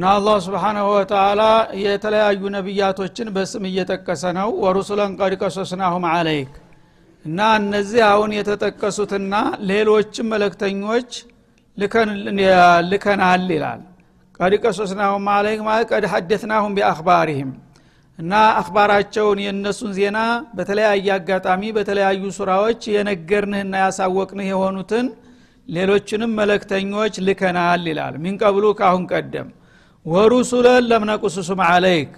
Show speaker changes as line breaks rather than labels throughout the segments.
እና አላህ ስብሓናሁ ወተላ የተለያዩ ነቢያቶችን በስም እየጠቀሰ ነው። ወሩሱለን ቀድ አለይክ እና እነዚህ አሁን የተጠቀሱትና ሌሎችም መለክተኞች ልከናል ይላል። ቀድ ቀሶስናሁም አለይክ ማለት ቀድ ሐደትናሁም ቢአክባሪህም እና አክባራቸውን የእነሱን ዜና በተለያየ አጋጣሚ በተለያዩ ሱራዎች የነገርንህና ያሳወቅንህ የሆኑትን ሌሎችንም መለክተኞች ልከናል ይላል። ሚንቀብሉ ካሁን ቀደም ወሩሱለን ለምነቁሱሱም አለይክ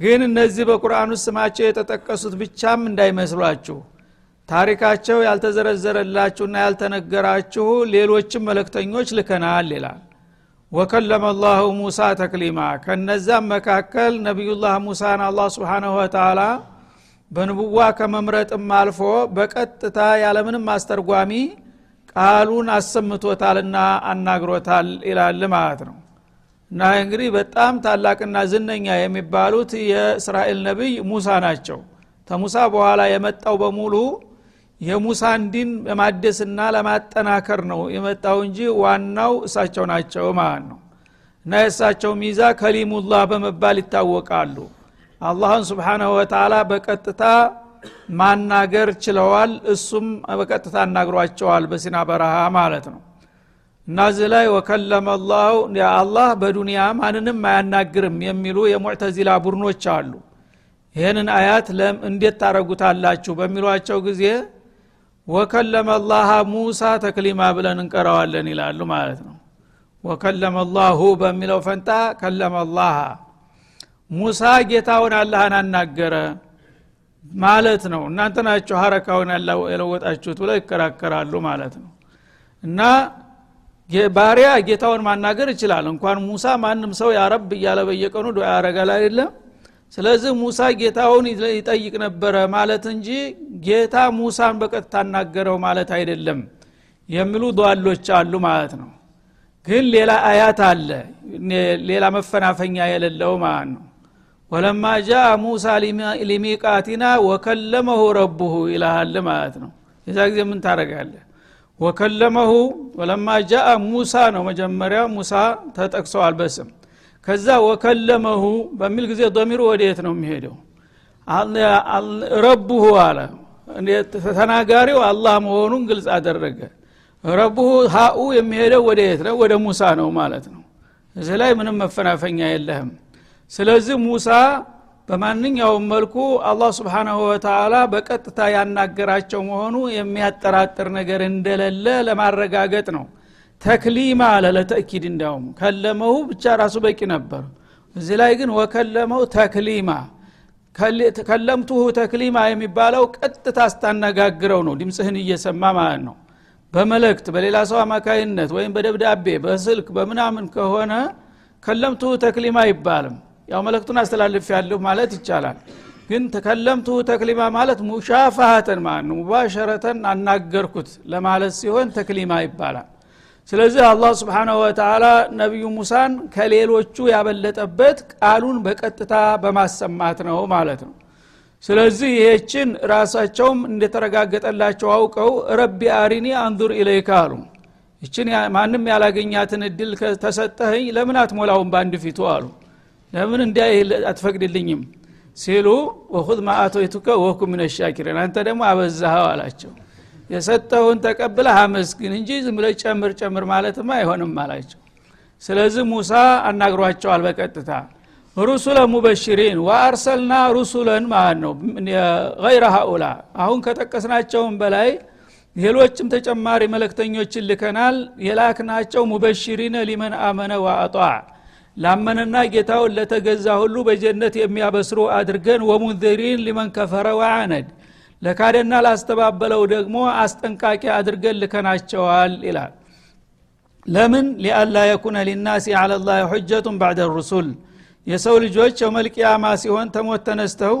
ግን እነዚህ በቁርአን ውስጥ ስማቸው የተጠቀሱት ብቻም እንዳይመስሏችሁ። ታሪካቸው ያልተዘረዘረላችሁና ያልተነገራችሁ ሌሎችም መለክተኞች ልከናል ይላል። ወከለመ ላሁ ሙሳ ተክሊማ ከነዛም መካከል ነቢዩላህ ሙሳን አላህ ስብሓናሁ ወተላ በንቡዋ ከመምረጥም አልፎ በቀጥታ ያለምንም አስተርጓሚ ቃሉን አሰምቶታልና አናግሮታል ይላል ማለት ነው እና እንግዲህ በጣም ታላቅና ዝነኛ የሚባሉት የእስራኤል ነቢይ ሙሳ ናቸው። ተሙሳ በኋላ የመጣው በሙሉ የሙሳን ዲን ለማደስና ለማጠናከር ነው የመጣው እንጂ ዋናው እሳቸው ናቸው ማለት ነው። እና የእሳቸው ሚዛ ከሊሙላህ በመባል ይታወቃሉ። አላህን ስብሓናሁ ወተላ በቀጥታ ማናገር ችለዋል። እሱም በቀጥታ አናግሯቸዋል በሲና በረሃ ማለት ነው እና እዚህ ላይ ወከለመ ላሁ አላህ በዱንያ ማንንም አያናግርም የሚሉ የሙዕተዚላ ቡድኖች አሉ። ይህንን አያት እንዴት ታረጉታላችሁ በሚሏቸው ጊዜ ወከለመ ላሃ ሙሳ ተክሊማ ብለን እንቀረዋለን ይላሉ ማለት ነው። ወከለመ በሚለው ፈንታ ከለመ ሙሳ ጌታውን አላህን አናገረ ማለት ነው። እናንተ ናቸው ሀረካውን የለወጣችሁት ብለው ይከራከራሉ ማለት ነው። እና ባሪያ ጌታውን ማናገር ይችላል። እንኳን ሙሳ ማንም ሰው ያረብ እያለ በየቀኑ ዱዓ ያረጋል አይደለም? ስለዚህ ሙሳ ጌታውን ይጠይቅ ነበረ ማለት እንጂ ጌታ ሙሳን በቀጥታ አናገረው ማለት አይደለም የሚሉ ዷሎች አሉ ማለት ነው። ግን ሌላ አያት አለ። ሌላ መፈናፈኛ የሌለው ማለት ነው። ወለማ ጃ ሙሳ ሊሚቃቲና ወከለመሁ ረቡሁ ይልሃል ማለት ነው። የዛ ጊዜ ምን ታደረጋለህ ወከለመሁ ወለማ ጃአ ሙሳ ነው መጀመሪያ ሙሳ ተጠቅሰዋል በስም ከዛ ወከለመሁ በሚል ጊዜ ዶሚሩ ወደየት ነው የሚሄደው? ረቡሁ አለ። ተናጋሪው አላህ መሆኑን ግልጽ አደረገ። ረቡሁ ሀኡ የሚሄደው ወደ የት ነው? ወደ ሙሳ ነው ማለት ነው። እዚህ ላይ ምንም መፈናፈኛ የለህም። ስለዚህ ሙሳ በማንኛውም መልኩ አላህ ስብሓናሁ ወተላ በቀጥታ ያናገራቸው መሆኑ የሚያጠራጥር ነገር እንደሌለ ለማረጋገጥ ነው። ተክሊማ አለ ለተእኪድ እንዲያውም ከለመሁ ብቻ ራሱ በቂ ነበር። እዚህ ላይ ግን ወከለመው ተክሊማ ከለምቱሁ ተክሊማ የሚባለው ቀጥታ አስታነጋግረው ነው። ድምፅህን እየሰማ ማለት ነው። በመለክት በሌላ ሰው አማካይነት ወይም በደብዳቤ በስልክ በምናምን ከሆነ ከለምቱሁ ተክሊማ አይባልም ያው መለክቱን አስተላልፍ ያለሁ ማለት ይቻላል። ግን ተከለምቱ ተክሊማ ማለት ሙሻፋሃተን ማለት ነው። ሙባሸረተን አናገርኩት ለማለት ሲሆን ተክሊማ ይባላል። ስለዚህ አላህ ስብሓናሁ ወተላ ነቢዩ ሙሳን ከሌሎቹ ያበለጠበት ቃሉን በቀጥታ በማሰማት ነው ማለት ነው። ስለዚህ ይሄችን ራሳቸውም እንደተረጋገጠላቸው አውቀው ረቢ አሪኒ አንዙር ኢለይካ አሉ። ይችን ማንም ያላገኛትን እድል ተሰጠህኝ ለምን አትሞላውም በአንድ ፊቱ አሉ ለምን እንዲያ አትፈቅድልኝም? ሲሉ ወኹዝ ማአቶይቱከ ወኩ ምን ሻኪሪን አንተ ደግሞ አበዛኸው አላቸው። የሰጠውን ተቀብለህ አመስግን እንጂ ዝም ጨምር ጨምር ማለትም አይሆንም አላቸው። ስለዚህ ሙሳ አናግሯቸዋል በቀጥታ። ሩሱለ ሙበሽሪን ወአርሰልና ሩሱለን ማለት ነው። ገይረ ሀኡላ። አሁን ከጠቀስናቸውም በላይ ሌሎችም ተጨማሪ መለክተኞችን ልከናል። የላክናቸው ሙበሽሪነ ሊመን አመነ ወአጧ ላመነና ጌታውን ለተገዛ ሁሉ በጀነት የሚያበስሩ አድርገን ወሙንዘሪን ሊመን ከፈረ ወአነድ ለካደና ላስተባበለው ደግሞ አስጠንቃቂ አድርገን ልከናቸዋል ይላል። ለምን? ሊአላ የኩነ ሊናሲ አላ ላህ ሁጀቱን ባዕደ ሩሱል። የሰው ልጆች የመልቅያማ ሲሆን ተሞት ተነስተው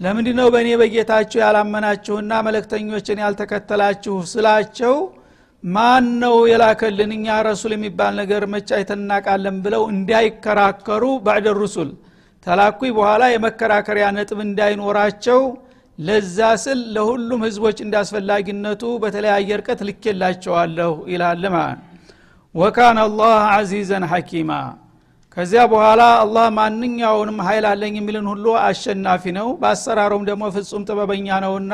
ለምንድ ነው በእኔ በጌታችሁ ያላመናችሁና መለክተኞችን ያልተከተላችሁ ስላቸው ማን ነው የላከልን? እኛ ረሱል የሚባል ነገር መቻ የተናቃለን ብለው እንዳይከራከሩ ባዕደ ሩሱል ተላኩይ በኋላ የመከራከሪያ ነጥብ እንዳይኖራቸው ለዛ ስል ለሁሉም ህዝቦች እንዳስፈላጊነቱ በተለያየ እርቀት ልኬላቸዋለሁ ይላል ማለት ወካን አላህ አዚዘን ሐኪማ። ከዚያ በኋላ አላህ ማንኛውንም ኃይል አለኝ የሚልን ሁሉ አሸናፊ ነው። በአሰራሩም ደግሞ ፍጹም ጥበበኛ ነውና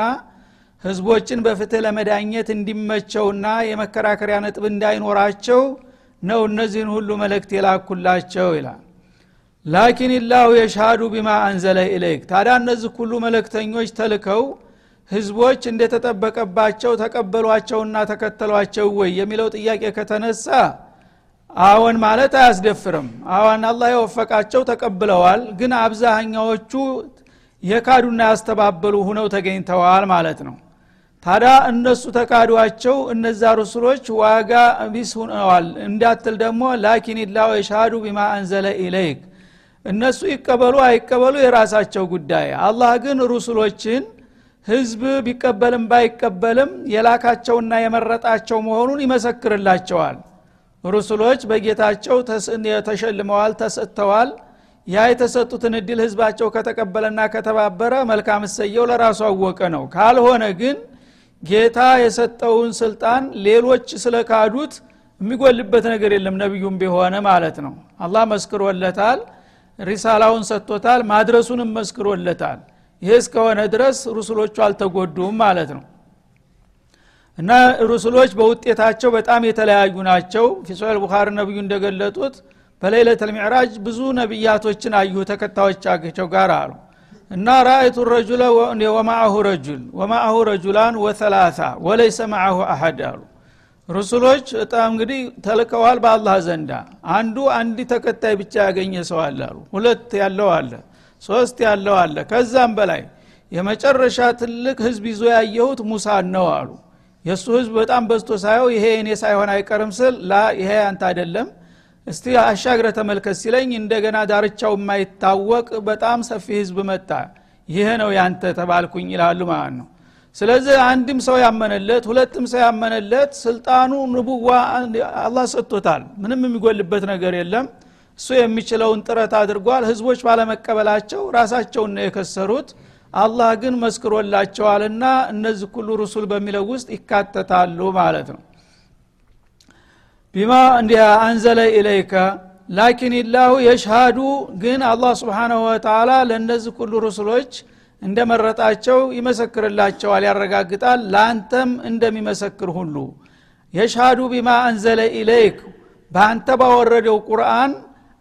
ህዝቦችን በፍትህ ለመዳኘት እንዲመቸውና የመከራከሪያ ነጥብ እንዳይኖራቸው ነው እነዚህን ሁሉ መልእክት የላኩላቸው ይላል። ላኪን ላሁ የሻዱ ቢማ አንዘለ ኢለይክ። ታዲያ እነዚህ ሁሉ መልእክተኞች ተልከው ህዝቦች እንደተጠበቀባቸው ተቀበሏቸውና ተከተሏቸው ወይ የሚለው ጥያቄ ከተነሳ አዎን ማለት አያስደፍርም። አዎን አላህ የወፈቃቸው ተቀብለዋል ግን አብዛኛዎቹ የካዱና ያስተባበሉ ሁነው ተገኝተዋል ማለት ነው ታዲያ እነሱ ተካዷቸው እነዛ ሩሱሎች ዋጋ ቢስ ሁነዋል እንዳትል ደግሞ لكن الله يشهد بما أنزل إليك እነሱ ይቀበሉ አይቀበሉ የራሳቸው ጉዳይ። አላህ ግን ሩሱሎችን ህዝብ ቢቀበልም ባይቀበልም የላካቸውና የመረጣቸው መሆኑን ይመሰክርላቸዋል። ሩሱሎች በጌታቸው ተሸልመዋል ተሰጥተዋል። ያ የተሰጡትን እድል ህዝባቸው ከተቀበለና ከተባበረ መልካም እሰየው ለራሱ አወቀ ነው። ካልሆነ ግን ጌታ የሰጠውን ስልጣን ሌሎች ስለካዱት የሚጎልበት ነገር የለም ነቢዩም ቢሆነ ማለት ነው። አላህ መስክሮለታል ሪሳላውን ሰጥቶታል ማድረሱንም መስክሮለታል። ይህ እስከሆነ ድረስ ሩሱሎቹ አልተጎዱም ማለት ነው። እና ሩሱሎች በውጤታቸው በጣም የተለያዩ ናቸው። ፊሶል ቡኻሪ ነቢዩ እንደገለጡት በሌለት ልሚዕራጅ ብዙ ነቢያቶችን አዩ ተከታዮቻቸው ጋር አሉ እና ራአይቱ ረጁለ ወማአሁ ረጁል ወማአሁ ረጁላን ወተላታ ወለይሰ ማአሁ አሀድ አሉ። ሩሱሎች በጣም እንግዲህ ተልከዋል በአላህ ዘንዳ። አንዱ አንድ ተከታይ ብቻ ያገኘ ሰው አለ አሉ። ሁለት ያለው አለ ሶስት ያለው አለ። ከዛም በላይ የመጨረሻ ትልቅ ህዝብ ይዞ ያየሁት ሙሳን ነው አሉ። የእሱ ህዝብ በጣም በዝቶ ሳየው ይሄ እኔ ሳይሆን አይቀርም ስል ላ ይሄ አንተ አይደለም እስቲ አሻግረ ተመልከት ሲለኝ እንደገና ዳርቻው የማይታወቅ በጣም ሰፊ ህዝብ መጣ። ይሄ ነው ያንተ ተባልኩኝ ይላሉ ማለት ነው። ስለዚህ አንድም ሰው ያመነለት ሁለትም ሰው ያመነለት ስልጣኑ ንቡዋ አላህ ሰጥቶታል። ምንም የሚጎልበት ነገር የለም። እሱ የሚችለውን ጥረት አድርጓል። ህዝቦች ባለመቀበላቸው ራሳቸውን ነው የከሰሩት። አላህ ግን መስክሮላቸዋልና እነዚህ ሁሉ ሩሱል በሚለው ውስጥ ይካተታሉ ማለት ነው ቢማ አንዘለ ኢለይከ ላኪን ላሁ የሽሃዱ ግን አላህ سبحانه وتعالى ለእነዚህ ሁሉ ሩሱሎች እንደመረጣቸው ይመሰክርላቸዋል ያረጋግጣል ለአንተም እንደሚመሰክር ሁሉ። يشهد بما أنزل إليك በአንተ ባወረደው ቁርአን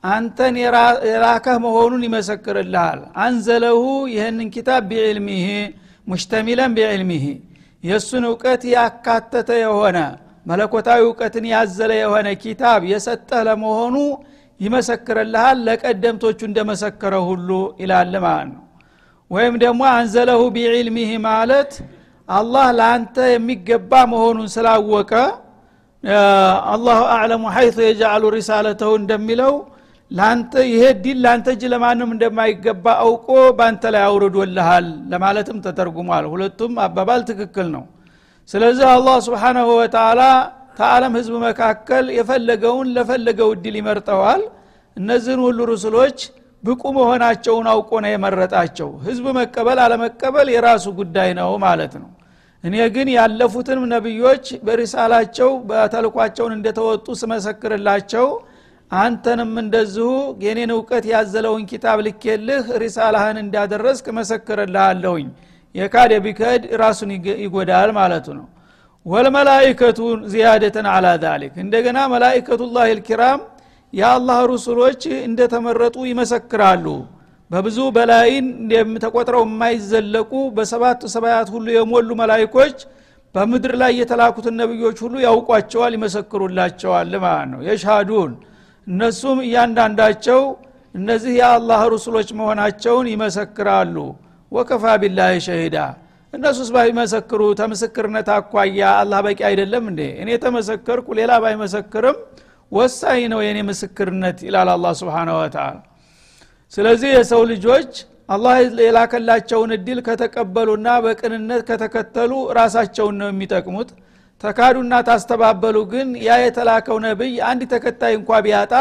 አንተን የላከህ መሆኑን ይመሰክርልሃል። أنزله ይህንን ኪታብ بعلمه مشتملا بعلمه የእሱን እውቀት ያካተተ የሆነ መለኮታዊ እውቀትን ያዘለ የሆነ ኪታብ የሰጠህ ለመሆኑ ይመሰክርልሃል ለቀደምቶቹ እንደመሰከረ ሁሉ ይላል ማለት ነው። ወይም ደግሞ አንዘለሁ ቢዕልሚህ ማለት አላህ ለአንተ የሚገባ መሆኑን ስላወቀ አላሁ አዕለሙ ሐይቱ የጃአሉ ሪሳለተው እንደሚለው ለአንተ ይሄ ዲል ለአንተ እጅ ለማንም እንደማይገባ አውቆ በአንተ ላይ አውርዶልሃል ለማለትም ተተርጉሟል። ሁለቱም አባባል ትክክል ነው ስለዚህ አላህ ስብሓናሁ ወተላ ከዓለም ህዝብ መካከል የፈለገውን ለፈለገው እድል ይመርጠዋል። እነዚህን ሁሉ ሩስሎች ብቁ መሆናቸውን አውቆ ነው የመረጣቸው። ህዝብ መቀበል አለመቀበል የራሱ ጉዳይ ነው ማለት ነው። እኔ ግን ያለፉትንም ነቢዮች በሪሳላቸው በተልኳቸውን እንደተወጡ ስመሰክርላቸው አንተንም እንደዚሁ የኔን እውቀት ያዘለውን ኪታብ ልኬልህ ሪሳላህን እንዳደረስክ መሰክርልሃለሁኝ የካደ ቢከድ ራሱን ይጎዳል ማለቱ ነው። ወልመላይከቱ ዚያደተን አላ ዛሊክ። እንደገና መላይከቱላህ ልኪራም የአላህ ሩሱሎች እንደተመረጡ ይመሰክራሉ። በብዙ በላይን ተቆጥረው የማይዘለቁ በሰባት ሰማያት ሁሉ የሞሉ መላይኮች በምድር ላይ የተላኩትን ነቢዮች ሁሉ ያውቋቸዋል ይመሰክሩላቸዋል ማለት ነው። የሻዱን እነሱም እያንዳንዳቸው እነዚህ የአላህ ሩሱሎች መሆናቸውን ይመሰክራሉ ወከፋ ቢላህ ሸሂዳ። እነሱስ ባይመሰክሩ ተምስክርነት አኳያ አላህ በቂ አይደለም እንዴ? እኔ ተመሰከርኩ ሌላ ባይመሰክርም ወሳኝ ነው የኔ ምስክርነት ይላል አላ ስብን ወተላ ስለዚህ የሰው ልጆች አላህ የላከላቸውን እድል ከተቀበሉና በቅንነት ከተከተሉ ራሳቸውን ነው የሚጠቅሙት። ተካዱና ታስተባበሉ ግን ያ የተላከው ነብይ አንድ ተከታይ እንኳ ቢያጣ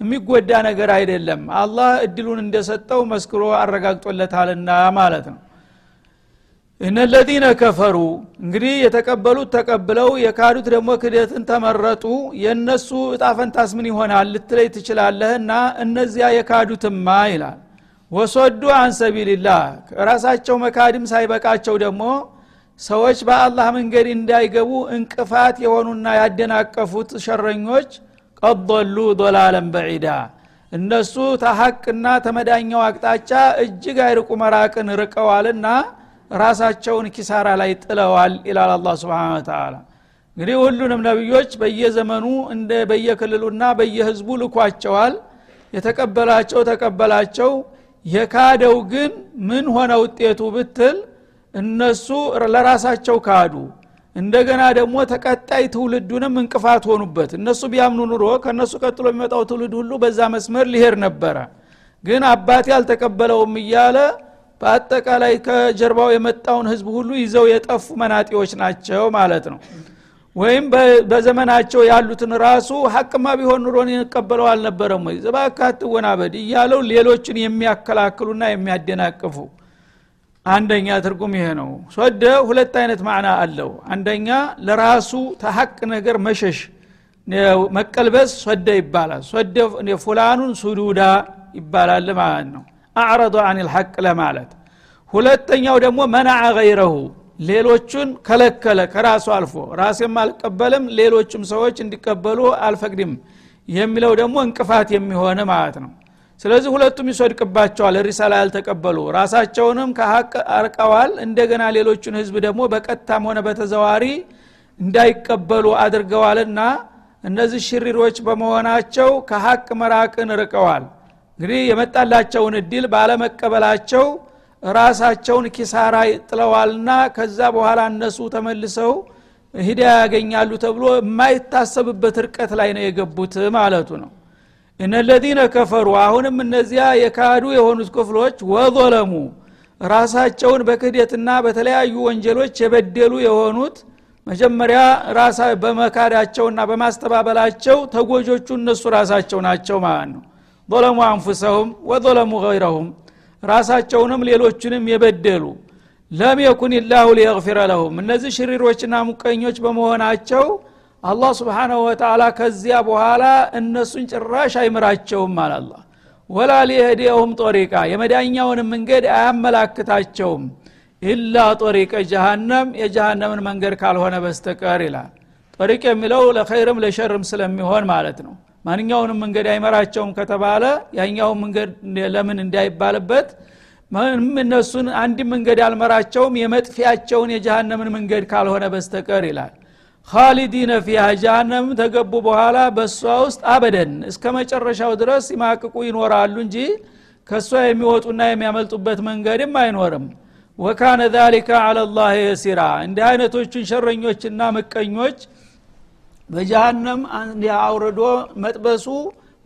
የሚጎዳ ነገር አይደለም። አላህ እድሉን እንደሰጠው መስክሮ አረጋግጦለታልና ማለት ነው። እነለዚነ ከፈሩ እንግዲህ የተቀበሉት ተቀብለው የካዱት ደግሞ ክደትን ተመረጡ። የእነሱ እጣፈንታስ ምን ይሆናል ልትለይ ትችላለህ እና እነዚያ የካዱትማ ይላል። ወሶዱ አንሰቢልላህ ራሳቸው መካድም ሳይበቃቸው ደግሞ ሰዎች በአላህ መንገድ እንዳይገቡ እንቅፋት የሆኑና ያደናቀፉት ሸረኞች ቀضሉ ዶላለን በዒዳ። እነሱ ተሐቅና ተመዳኛው አቅጣጫ እጅግ አይርቁ መራቅን ርቀዋልና ራሳቸውን ኪሳራ ላይ ጥለዋል ይላል አላ ስብን ተላ እንግዲህ ሁሉንም ነቢዮች በየዘመኑ እንደ በየክልሉና በየህዝቡ ልኳቸዋል። የተቀበላቸው ተቀበላቸው። የካደው ግን ምን ሆነ ውጤቱ ብትል እነሱ ለራሳቸው ካዱ እንደገና ደግሞ ተቀጣይ ትውልዱንም እንቅፋት ሆኑበት። እነሱ ቢያምኑ ኑሮ ከእነሱ ቀጥሎ የሚመጣው ትውልድ ሁሉ በዛ መስመር ሊሄድ ነበረ። ግን አባቴ አልተቀበለውም እያለ በአጠቃላይ ከጀርባው የመጣውን ህዝብ ሁሉ ይዘው የጠፉ መናጤዎች ናቸው ማለት ነው። ወይም በዘመናቸው ያሉትን ራሱ ሀቅማ ቢሆን ኑሮ እንቀበለው አልነበረም ወይ? ዘባካት ወናበድ እያለው ሌሎችን የሚያከላክሉና የሚያደናቅፉ አንደኛ ትርጉም ይሄ ነው። ሶደ ሁለት አይነት ማዕና አለው። አንደኛ ለራሱ ተሐቅ ነገር መሸሽ መቀልበስ ሶደ ይባላል። ሶደ ፉላኑን ሱዱዳ ይባላል ማለት ነው። አዕረض አን ልሐቅ ለማለት። ሁለተኛው ደግሞ መናዐ ገይረሁ ሌሎቹን ከለከለ ከራሱ አልፎ። ራሴም አልቀበልም ሌሎችም ሰዎች እንዲቀበሉ አልፈቅድም የሚለው ደግሞ እንቅፋት የሚሆን ማለት ነው ስለዚህ ሁለቱም ይሶድቅባቸዋል ሪሳላ ያልተቀበሉ። ራሳቸውንም ከሀቅ አርቀዋል እንደገና ሌሎቹን ህዝብ ደግሞ በቀጥታም ሆነ በተዘዋሪ እንዳይቀበሉ አድርገዋልና እነዚህ ሽሪሮች በመሆናቸው ከሀቅ መራቅን ርቀዋል። እንግዲህ የመጣላቸውን እድል ባለመቀበላቸው ራሳቸውን ኪሳራ ጥለዋልና ከዛ በኋላ እነሱ ተመልሰው ሂዳ ያገኛሉ ተብሎ የማይታሰብበት ርቀት ላይ ነው የገቡት ማለቱ ነው እነለዚነ ከፈሩ። አሁንም እነዚያ የካዱ የሆኑት ክፍሎች ወዘለሙ ራሳቸውን በክህደትና በተለያዩ ወንጀሎች የበደሉ የሆኑት መጀመሪያ ራሳ በመካዳቸውና በማስተባበላቸው ተጎጆቹ እነሱ ራሳቸው ናቸው ማለት ነው። ظለሙ አንፉሰሁም ወظለሙ ገይረሁም። ራሳቸውንም ሌሎችንም የበደሉ። ለም የኩን ላሁ ሊየግፊረ ለሁም። እነዚህ ሽሪሮችና ሙቀኞች በመሆናቸው አላህ ስብሓናሁ ወተላ ከዚያ በኋላ እነሱን ጭራሽ አይምራቸውም አላላ ወላ ሊህዲየሁም ጦሪቃ የመዳኛውንም መንገድ አያመላክታቸውም። ኢላ ጦሪቀ ጀሃነም የጀሃነምን መንገድ ካልሆነ በስተቀር ይላል። ጦሪቅ የሚለው ለኸይርም ለሸርም ስለሚሆን ማለት ነው። ማንኛውንም መንገድ አይመራቸውም ከተባለ ያኛውን መንገድ ለምን እንዳይባልበት እነሱን አንድ መንገድ አልመራቸውም የመጥፊያቸውን የጀሃነምን መንገድ ካልሆነ በስተቀር ይላል ካሊዲነ ፊሃ ጃሃንም ተገቡ በኋላ በእሷ ውስጥ አበደን። እስከ መጨረሻው ድረስ ይማቅቁ ይኖራሉ እንጂ ከእሷ የሚወጡና የሚያመልጡበት መንገድም አይኖርም። ወካነ ዛሊከ አለላህ የሲራ። እንዲህ አይነቶቹን ሸረኞችና ምቀኞች በጀሃነም አውርዶ መጥበሱ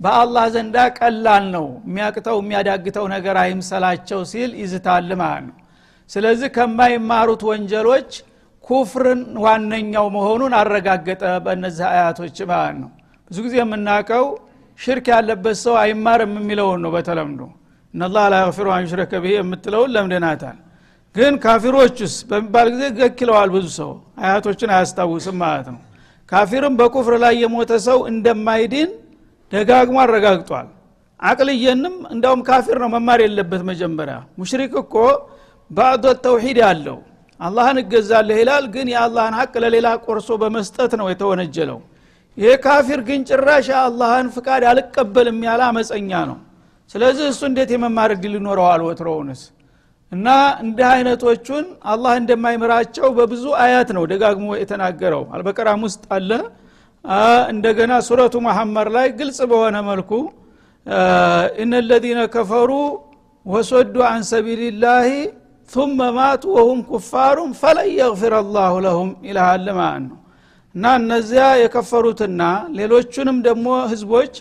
በአላህ ዘንዳ ቀላል ነው። የሚያቅተው የሚያዳግተው ነገር አይምሰላቸው ሲል ይዝታል ማለት ነው። ስለዚህ ከማይማሩት ወንጀሎች ኩፍርን ዋነኛው መሆኑን አረጋገጠ በእነዚህ አያቶች ማለት ነው። ብዙ ጊዜ የምናውቀው ሽርክ ያለበት ሰው አይማርም የሚለውን ነው በተለምዶ። እነላህ ላ ያግፊሩ አንሽረከ ብሄ የምትለውን ለምደናታል። ግን ካፊሮችስ በሚባል ጊዜ ገክለዋል ብዙ ሰው። አያቶችን አያስታውስም ማለት ነው። ካፊርም በኩፍር ላይ የሞተ ሰው እንደማይድን ደጋግሞ አረጋግጧል። አቅልየንም እንዳውም ካፊር ነው መማር የለበት መጀመሪያ። ሙሽሪክ እኮ ባዕዶ ተውሂድ አለው አላህን እገዛለህ ይላል ግን የአላህን ሀቅ ለሌላ ቆርሶ በመስጠት ነው የተወነጀለው። ይሄ ካፊር ግን ጭራሽ የአላህን ፍቃድ አልቀበልም ያለ አመፀኛ ነው። ስለዚህ እሱ እንዴት የመማር እድል ይኖረዋል ወትሮውንስ እና እንዲህ አይነቶቹን አላህ እንደማይምራቸው በብዙ አያት ነው ደጋግሞ የተናገረው። አልበቀራም ውስጥ አለ። እንደገና ሱረቱ መሐመድ ላይ ግልጽ በሆነ መልኩ እነ ከፈሩ ወሶዱ አን ሰቢልላህ ثم ማቱ ወሁም ኩፋሩን ፈለን የግፊር አላሁ ለሁም ይልሃል ማለት ነው እና እነዚያ የከፈሩትና ሌሎቹንም ደግሞ ህዝቦች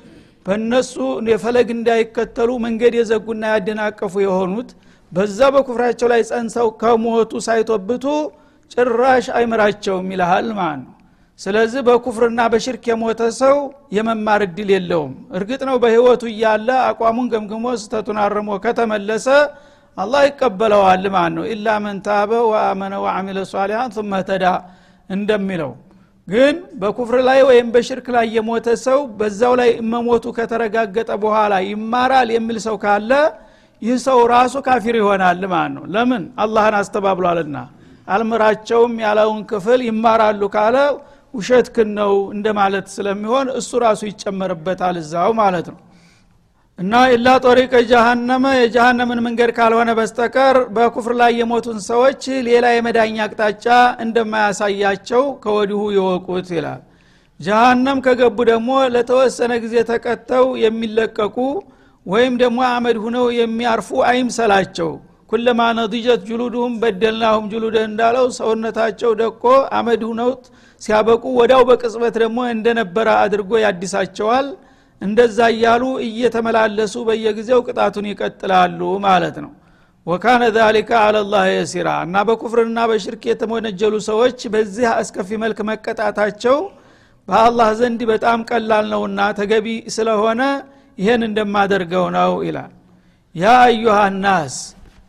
በእነሱ የፈለግ እንዳይከተሉ መንገድ የዘጉና ያደናቀፉ የሆኑት በዛ በኩፍራቸው ላይ ጸንሰው ከሞቱ ሳይቶብቱ ጭራሽ አይምራቸውም ይልሃል ማለት ነው። ስለዚህ በኩፍርና በሽርክ የሞተ ሰው የመማር እድል የለውም። እርግጥ ነው በህይወቱ እያለ አቋሙን ገምግሞ ስተቱን አርሞ ከተመለሰ አላህ ይቀበለዋል ማለት ነው። ኢላ መን ታበ ወአመነ ወአሚለ ሷሊሃን ثم እንደሚለው። ግን በኩፍር ላይ ወይም በሽርክ ላይ የሞተ ሰው በዛው ላይ መሞቱ ከተረጋገጠ በኋላ ይማራል የሚል ሰው ካለ ይህ ሰው ራሱ ካፊር ይሆናል ማለት ነው። ለምን? አላህን አስተባብሏልና። አልምራቸውም ያለውን ክፍል ይማራሉ ካለ ውሸትክን ነው እንደማለት ስለሚሆን እሱ ራሱ ይጨመርበታል እዛው ማለት ነው እና ኢላ ጦሪቀ ጀሃነመ የጀሃነምን መንገድ ካልሆነ በስተቀር በኩፍር ላይ የሞቱን ሰዎች ሌላ የመዳኛ አቅጣጫ እንደማያሳያቸው ከወዲሁ ይወቁት ይላል። ጀሃነም ከገቡ ደግሞ ለተወሰነ ጊዜ ተቀተው የሚለቀቁ ወይም ደግሞ አመድ ሁነው የሚያርፉ አይምሰላቸው። ኩለማ ነضጀት ጁሉድሁም በደልናሁም ጁሉደ እንዳለው ሰውነታቸው ደቆ አመድ ሁነው ሲያበቁ ወዳው በቅጽበት ደግሞ እንደነበረ አድርጎ ያድሳቸዋል እንደዛ እያሉ እየተመላለሱ በየጊዜው ቅጣቱን ይቀጥላሉ ማለት ነው። ወካነ ዛሊከ አለላህ የሲራ እና በኩፍርና በሽርክ የተሞነጀሉ ሰዎች በዚህ አስከፊ መልክ መቀጣታቸው በአላህ ዘንድ በጣም ቀላል ነውና ተገቢ ስለሆነ ይህን እንደማደርገው ነው ይላል። ያ አዩሃ ናስ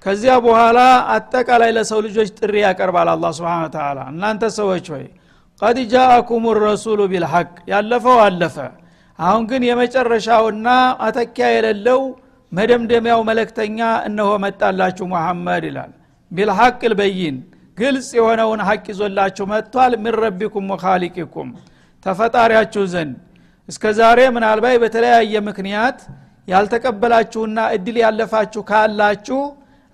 ከዚያ በኋላ አጠቃላይ ለሰው ልጆች ጥሪ ያቀርባል አላ ስብን ተላ እናንተ ሰዎች ሆይ ቀድ ጃአኩም ረሱሉ ቢልሐቅ ያለፈው አለፈ አሁን ግን የመጨረሻውና አተኪያ የሌለው መደምደሚያው መለክተኛ እነሆ መጣላችሁ ሙሐመድ ይላል። ቢልሐቅ ልበይን ግልጽ የሆነውን ሐቅ ይዞላችሁ መጥቷል። ምን ረቢኩም ወካሊቂኩም ተፈጣሪያችሁ ዘንድ። እስከ ዛሬ ምናልባት በተለያየ ምክንያት ያልተቀበላችሁና እድል ያለፋችሁ ካላችሁ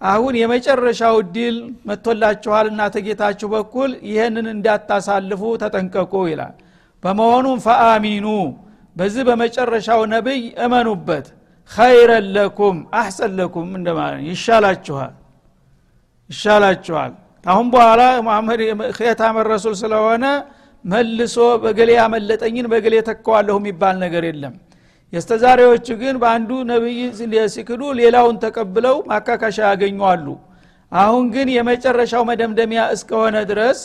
አሁን የመጨረሻው እድል መጥቶላችኋልና ተጌታችሁ በኩል ይህንን እንዳታሳልፉ ተጠንቀቁ ይላል። በመሆኑም ፈአሚኑ በዚህ በመጨረሻው ነቢይ እመኑበት። ኸይረን ለኩም አሕሰን ለኩም እንደማለት ይሻላችኋል። ይሻላችኋል። አሁን በኋላ መሐመድ ኸታመ ረሱል ስለሆነ መልሶ በገሌ ያመለጠኝን በገሌ ተከዋለሁ የሚባል ነገር የለም። የስተዛሬዎቹ ግን በአንዱ ነቢይ ሲክዱ ሌላውን ተቀብለው ማካካሻ ያገኙአሉ አሁን ግን የመጨረሻው መደምደሚያ እስከሆነ ድረስ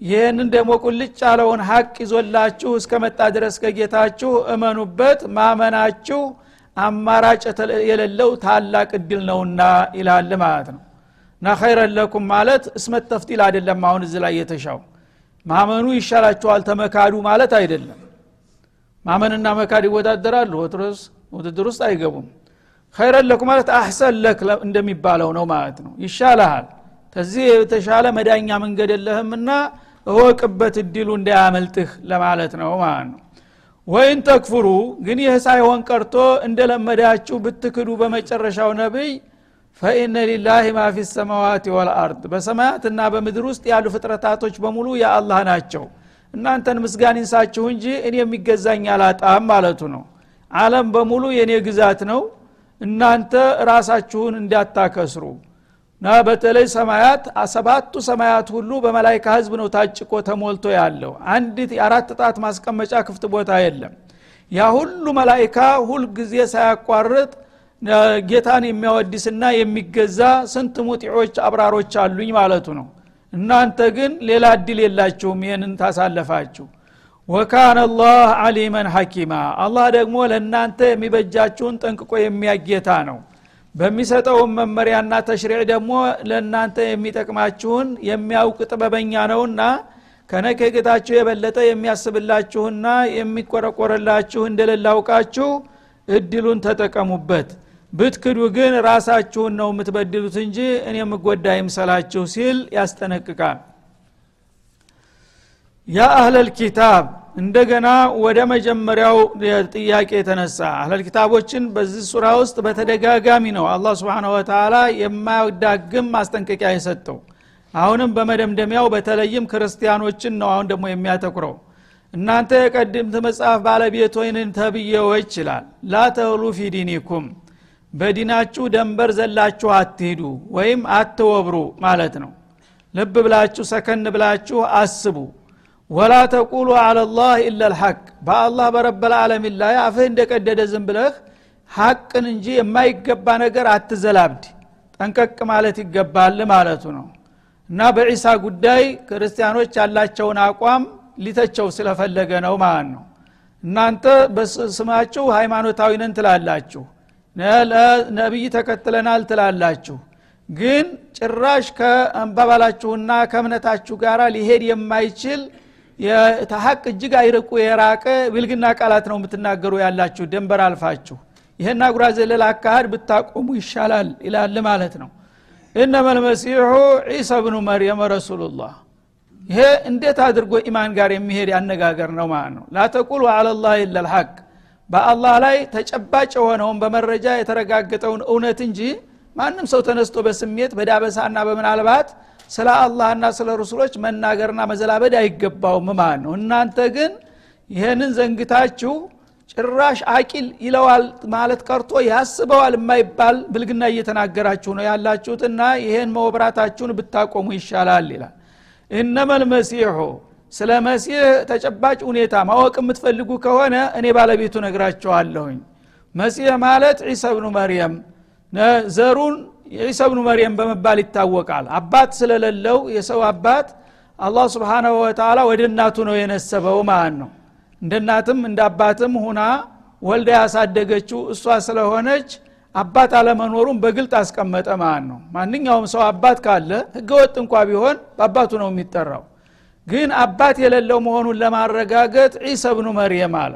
ይህንን ደግሞ ቁልጭ ያለውን ሀቅ ይዞላችሁ እስከመጣ ድረስ ከጌታችሁ እመኑበት ማመናችሁ አማራጭ የሌለው ታላቅ እድል ነውና ይላል ማለት ነው። እና ኸይረን ለኩም ማለት እስመት ተፍቲል አይደለም አሁን እዚህ ላይ የተሻው። ማመኑ ይሻላችኋል ተመካዱ ማለት አይደለም። ማመንና መካድ ይወዳደራሉ ወትሮስ ውድድር ውስጥ አይገቡም። ኸይረን ለኩም ማለት አሕሰን ለክ እንደሚባለው ነው ማለት ነው። ይሻልሃል። ከዚህ የተሻለ መዳኛ መንገድ የለህምና እወቅበት እድሉ እንዳያመልጥህ ለማለት ነው ማለት ነው። ወይን ተክፍሩ ግን ይህ ሳይሆን ቀርቶ እንደለመዳችሁ ብትክዱ በመጨረሻው ነቢይ ፈኢነ ሊላህ ማ ፊ ሰማዋት ወልአርድ በሰማያትና በምድር ውስጥ ያሉ ፍጥረታቶች በሙሉ የአላህ ናቸው። እናንተን ምስጋን ይንሳችሁ እንጂ እኔ የሚገዛኝ አላጣም ማለቱ ነው። አለም በሙሉ የእኔ ግዛት ነው። እናንተ ራሳችሁን እንዳታከስሩ እና በተለይ ሰማያት ሰባቱ ሰማያት ሁሉ በመላይካ ህዝብ ነው ታጭቆ ተሞልቶ ያለው። አንዲት የአራት ጣት ማስቀመጫ ክፍት ቦታ የለም። ያ ሁሉ መላይካ ሁልጊዜ ሳያቋርጥ ጌታን የሚያወድስና የሚገዛ ስንት ሙጢዎች አብራሮች አሉኝ ማለቱ ነው። እናንተ ግን ሌላ እድል የላችሁም ይህንን ታሳለፋችሁ። ወካነ አላህ አሊመን ሐኪማ። አላህ ደግሞ ለእናንተ የሚበጃችሁን ጠንቅቆ የሚያጌታ ነው በሚሰጠውን መመሪያና ተሽሪዕ ደግሞ ለእናንተ የሚጠቅማችሁን የሚያውቅ ጥበበኛ ነውና ከነከጌታችሁ የበለጠ የሚያስብላችሁና የሚቆረቆርላችሁ እንደሌለ አውቃችሁ እድሉን ተጠቀሙበት። ብትክዱ ግን ራሳችሁን ነው የምትበድሉት እንጂ እኔ የምጎዳ ይምሰላችሁ ሲል ያስጠነቅቃል። ያ አህለል ኪታብ እንደገና ወደ መጀመሪያው ጥያቄ የተነሳ አህለል ኪታቦችን በዚህ ሱራ ውስጥ በተደጋጋሚ ነው አላህ ስብን ወተላ የማያዳግም ማስጠንቀቂያ የሰጠው። አሁንም በመደምደሚያው በተለይም ክርስቲያኖችን ነው አሁን ደግሞ የሚያተኩረው። እናንተ የቀድምት መጽሐፍ ባለቤት ወይንን ተብዬዎች ይላል ላተህሉ ፊ በዲናችሁ ደንበር ዘላችሁ አትሂዱ ወይም አትወብሩ ማለት ነው። ልብ ብላችሁ ሰከን ብላችሁ አስቡ ወላ ተቁሉ አለላህ ኢላ ልሐቅ በአላህ በረበልዓለሚን ላይ አፍህ እንደቀደደ ዝም ብለህ ሐቅን እንጂ የማይገባ ነገር አትዘላብድ ጠንቀቅ ማለት ይገባል ማለቱ ነው። እና በዒሳ ጉዳይ ክርስቲያኖች ያላቸውን አቋም ሊተቸው ስለፈለገ ነው ማለት ነው። እናንተ በስማችሁ ሃይማኖታዊ ነን ትላላችሁ። ነቢይ ተከትለናል ትላላችሁ። ግን ጭራሽ ከአባባላችሁና ከእምነታችሁ ጋር ሊሄድ የማይችል ተሀቅ እጅግ አይርቁ የራቀ ብልግና ቃላት ነው የምትናገሩ ያላችሁ ደንበር አልፋችሁ። ይህን አጉራ ዘለል አካሃድ ብታቆሙ ይሻላል ይላል ማለት ነው። እነመ ልመሲሑ ዒሳ ብኑ መርየም ረሱሉላህ። ይሄ እንዴት አድርጎ ኢማን ጋር የሚሄድ ያነጋገር ነው ማለት ነው። ላተቁሉ አለላህ ኢላ ልሐቅ በአላህ ላይ ተጨባጭ የሆነውን በመረጃ የተረጋገጠውን እውነት እንጂ ማንም ሰው ተነስቶ በስሜት በዳበሳና በምናልባት ስለ አላህና ስለ ሩሱሎች መናገርና መዘላበድ አይገባውም። ማለት ነው እናንተ ግን ይህንን ዘንግታችሁ ጭራሽ አቂል ይለዋል ማለት ቀርቶ ያስበዋል የማይባል ብልግና እየተናገራችሁ ነው ያላችሁትና ይሄን መወብራታችሁን ብታቆሙ ይሻላል ይላል። እነመ ልመሲሑ ስለ መሲህ ተጨባጭ ሁኔታ ማወቅ የምትፈልጉ ከሆነ እኔ ባለቤቱ ነግራቸዋለሁኝ መሲህ ማለት ዒሳ ብኑ መርየም ዘሩን ዒሳ ብኑ መርየም በመባል ይታወቃል። አባት ስለሌለው የሰው አባት አላህ ስብሓናሁ ወተላ ወደ እናቱ ነው የነሰበው ማለት ነው። እንደ እናትም እንደ አባትም ሁና ወልዳ ያሳደገችው እሷ ስለሆነች አባት አለመኖሩን በግልጥ አስቀመጠ ማለት ነው። ማንኛውም ሰው አባት ካለ ህገወጥ እንኳ ቢሆን በአባቱ ነው የሚጠራው። ግን አባት የሌለው መሆኑን ለማረጋገጥ ዒሳ ብኑ መርየም አለ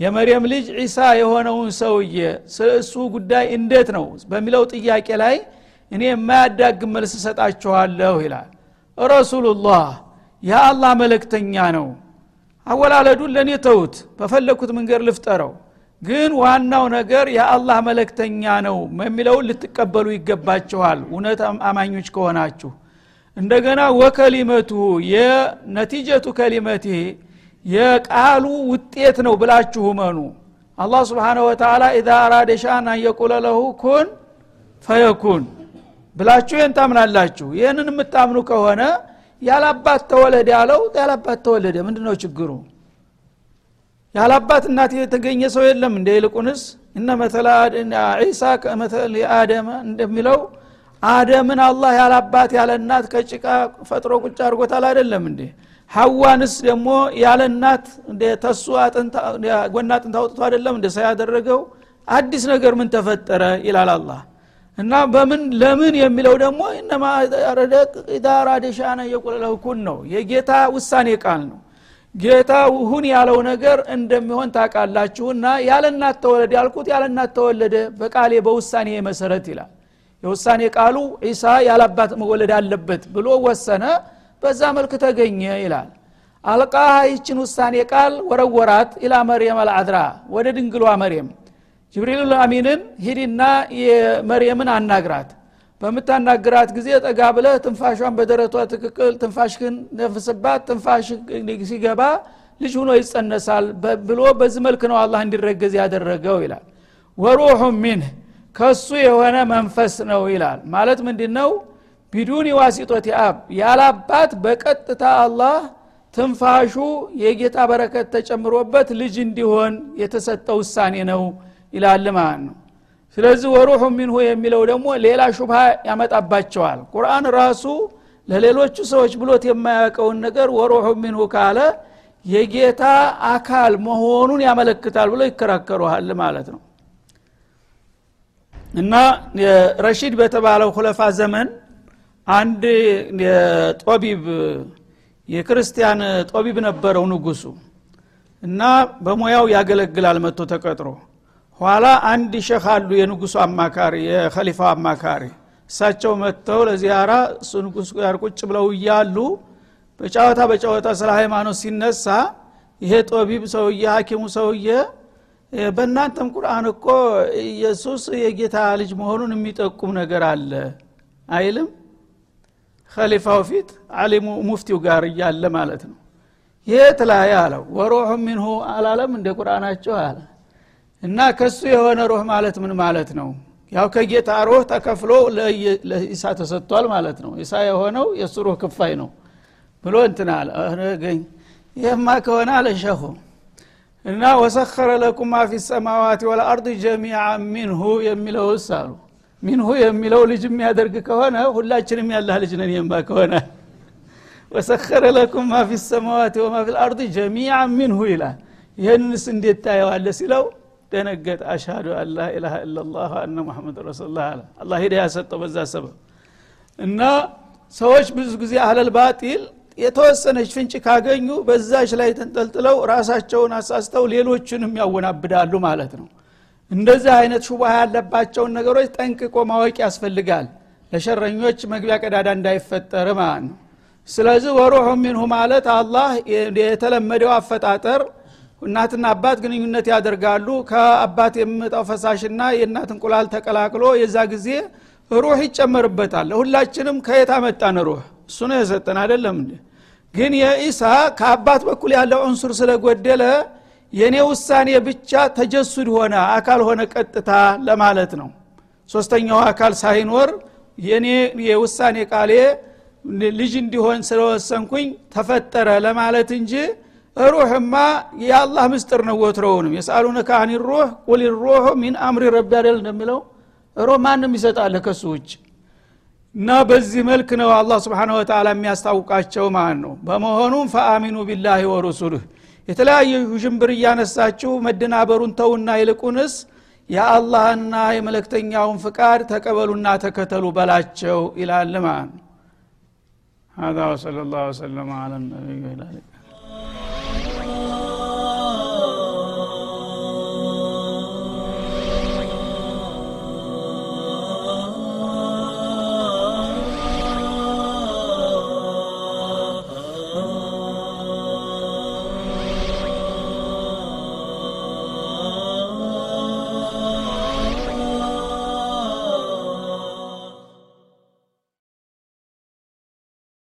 የመርየም ልጅ ዒሳ የሆነውን ሰውዬ እሱ ጉዳይ እንዴት ነው በሚለው ጥያቄ ላይ እኔ የማያዳግም መልስ ሰጣችኋለሁ ይላል። ረሱሉላህ የአላህ መለክተኛ ነው። አወላለዱን ለእኔ ተውት በፈለግኩት መንገድ ልፍጠረው። ግን ዋናው ነገር የአላህ መለክተኛ ነው የሚለውን ልትቀበሉ ይገባችኋል። እውነት አማኞች ከሆናችሁ። እንደገና ወከሊመቱ የነቲጀቱ ከሊመት የቃሉ ውጤት ነው ብላችሁ መኑ። አላህ ስብሓነ ወተላ ኢዛ አራደ ሻን አንየቁለ ለሁ ኩን ፈየኩን ብላችሁ ይህን ታምናላችሁ። ይህንን የምታምኑ ከሆነ ያላባት ተወለደ ያለው ያላባት ተወለደ። ምንድ ነው ችግሩ? ያላባት እናት የተገኘ ሰው የለም እንደ ይልቁንስ እነ መተላ ዒሳ ከመተል እንደሚለው አደምን አላህ ያላባት ያለ እናት ከጭቃ ፈጥሮ ቁጭ አድርጎታል አይደለም እንዴ ሐዋንስ ደግሞ ያለ እናት ተሱ ጎና አጥንት አውጥቶ አይደለም እንደ ያደረገው። አዲስ ነገር ምን ተፈጠረ ይላል አላህ። እና በምን ለምን የሚለው ደግሞ እነማ አራደ ሻነ የቁለለሁ ኩን ነው። የጌታ ውሳኔ ቃል ነው። ጌታ ሁን ያለው ነገር እንደሚሆን ታውቃላችሁና ያለ እናት ተወለደ ያልኩት ያለ እናት ተወለደ በቃሌ በውሳኔ መሰረት ይላል። የውሳኔ ቃሉ ዒሳ ያላባት መወለድ አለበት ብሎ ወሰነ በዛ መልክ ተገኘ ይላል። አልቃሃ ይችን ውሳኔ ቃል ወረወራት ኢላ መርየም አልዓድራ ወደ ድንግሏ መርየም። ጅብሪል አሚንን ሂድና የመርየምን አናግራት። በምታናግራት ጊዜ ጠጋ ብለህ ትንፋሿን በደረቷ ትክክል ትንፋሽህን ነፍስባት ትንፋሽ ሲገባ ልጅ ሁኖ ይጸነሳል ብሎ በዚህ መልክ ነው አላህ እንዲረገዝ ያደረገው ይላል። ወሩሑ ሚንህ ከሱ የሆነ መንፈስ ነው ይላል። ማለት ምንድ ነው ቢዱን ዋሲጦት አብ ያላባት በቀጥታ አላህ ትንፋሹ የጌታ በረከት ተጨምሮበት ልጅ እንዲሆን የተሰጠ ውሳኔ ነው ይላል ማለት ነው። ስለዚህ ወሩሑ ሚንሁ የሚለው ደግሞ ሌላ ሹብሃ ያመጣባቸዋል። ቁርአን ራሱ ለሌሎቹ ሰዎች ብሎት የማያውቀውን ነገር ወሩሑ ሚንሁ ካለ የጌታ አካል መሆኑን ያመለክታል ብሎ ይከራከሩሃል ማለት ነው። እና ረሺድ በተባለው ሁለፋ ዘመን አንድ ጦቢብ የክርስቲያን ጦቢብ ነበረው ንጉሱ እና በሙያው ያገለግላል መጥቶ ተቀጥሮ። ኋላ አንድ ሸህ አሉ የንጉሱ አማካሪ የከሊፋው አማካሪ። እሳቸው መጥተው ለዚያራ እሱ ንጉስ ጋር ቁጭ ብለው እያሉ በጨዋታ በጨዋታ ስለ ሃይማኖት ሲነሳ ይሄ ጦቢብ ሰውዬ ሀኪሙ ሰውዬ በእናንተም ቁርአን እኮ ኢየሱስ የጌታ ልጅ መሆኑን የሚጠቁም ነገር አለ አይልም ከሊፋው ፊት አሊሙ ሙፍቲው ጋር እያለ ማለት ነው። የት ላይ አለው? ወሩሑ ሚንሁ አላለም እንደ ቁርአናቸው አለ። እና ከሱ የሆነ ሩህ ማለት ምን ማለት ነው? ያው ከጌታ ሩህ ተከፍሎ ለኢሳ ተሰጥቷል ማለት ነው። ኢሳ የሆነው የእሱ ሩህ ክፋይ ነው ብሎ እንትን አለ። ገኝ። ይህማ ከሆነ አለ ሸኹ። እና ወሰኸረ ለኩም ማ ፊ ሰማዋት ወልአርድ ጀሚዓ ሚንሁ የሚለውስ አሉ ሚንሁ የሚለው ልጅ የሚያደርግ ከሆነ ሁላችንም ያላህ ልጅ ነን የማ ከሆነ ወሰኸረ ለኩም ማ ፊ ሰማዋት ወማ ፊ ልአርድ ጀሚዓ ሚንሁ ይላል ይህንንስ እንዴት ታየዋለ ሲለው ደነገጥ አሽሃዱ አን ላ ኢላሃ ኢላላህ አነ ሙሐመድ ረሱሉላህ አለ አላህ ሂዳ ያሰጠው በዛ ሰበብ እና ሰዎች ብዙ ጊዜ አህለል ባጢል የተወሰነች ፍንጭ ካገኙ በዛች ላይ ተንጠልጥለው ራሳቸውን አሳስተው ሌሎችንም ያወናብዳሉ ማለት ነው እንደዚህ አይነት ሹባህ ያለባቸውን ነገሮች ጠንቅቆ ማወቅ ያስፈልጋል። ለሸረኞች መግቢያ ቀዳዳ እንዳይፈጠር ማለት ነው። ስለዚህ ወሩሑ ሚንሁ ማለት አላህ የተለመደው አፈጣጠር እናትና አባት ግንኙነት ያደርጋሉ። ከአባት የሚመጣው ፈሳሽና የእናት እንቁላል ተቀላቅሎ የዛ ጊዜ ሩህ ይጨመርበታል። ለሁላችንም ከየት አመጣን ሩህ? እሱ ነው የሰጠን አይደለም ግን የኢሳ ከአባት በኩል ያለው እንሱር ስለጎደለ የእኔ ውሳኔ ብቻ ተጀሱድ ሆነ አካል ሆነ ቀጥታ ለማለት ነው። ሶስተኛው አካል ሳይኖር የኔ የውሳኔ ቃሌ ልጅ እንዲሆን ስለወሰንኩኝ ተፈጠረ ለማለት እንጂ ሩህማ የአላህ ምስጥር ነው ወትሮውንም። የሳሉነከ አን ሩህ ቁል ሩህ ሚን አምሪ ረቢ አደል እንደሚለው ሩህ ማንም ይሰጣለ ከሱ ውጭ። እና በዚህ መልክ ነው አላህ ስብሓን ወተላ የሚያስታውቃቸው ማለት ነው። በመሆኑም ፈአሚኑ ቢላህ ወሩሱልህ የተለያየ ውዥንብር እያነሳችሁ መደናበሩን ተውና ይልቁንስ የአላህና የመለክተኛውን ፍቃድ ተቀበሉና ተከተሉ በላቸው ይላል ማለት ነው هذا وصلى الله وسلم على النبي وعلى اله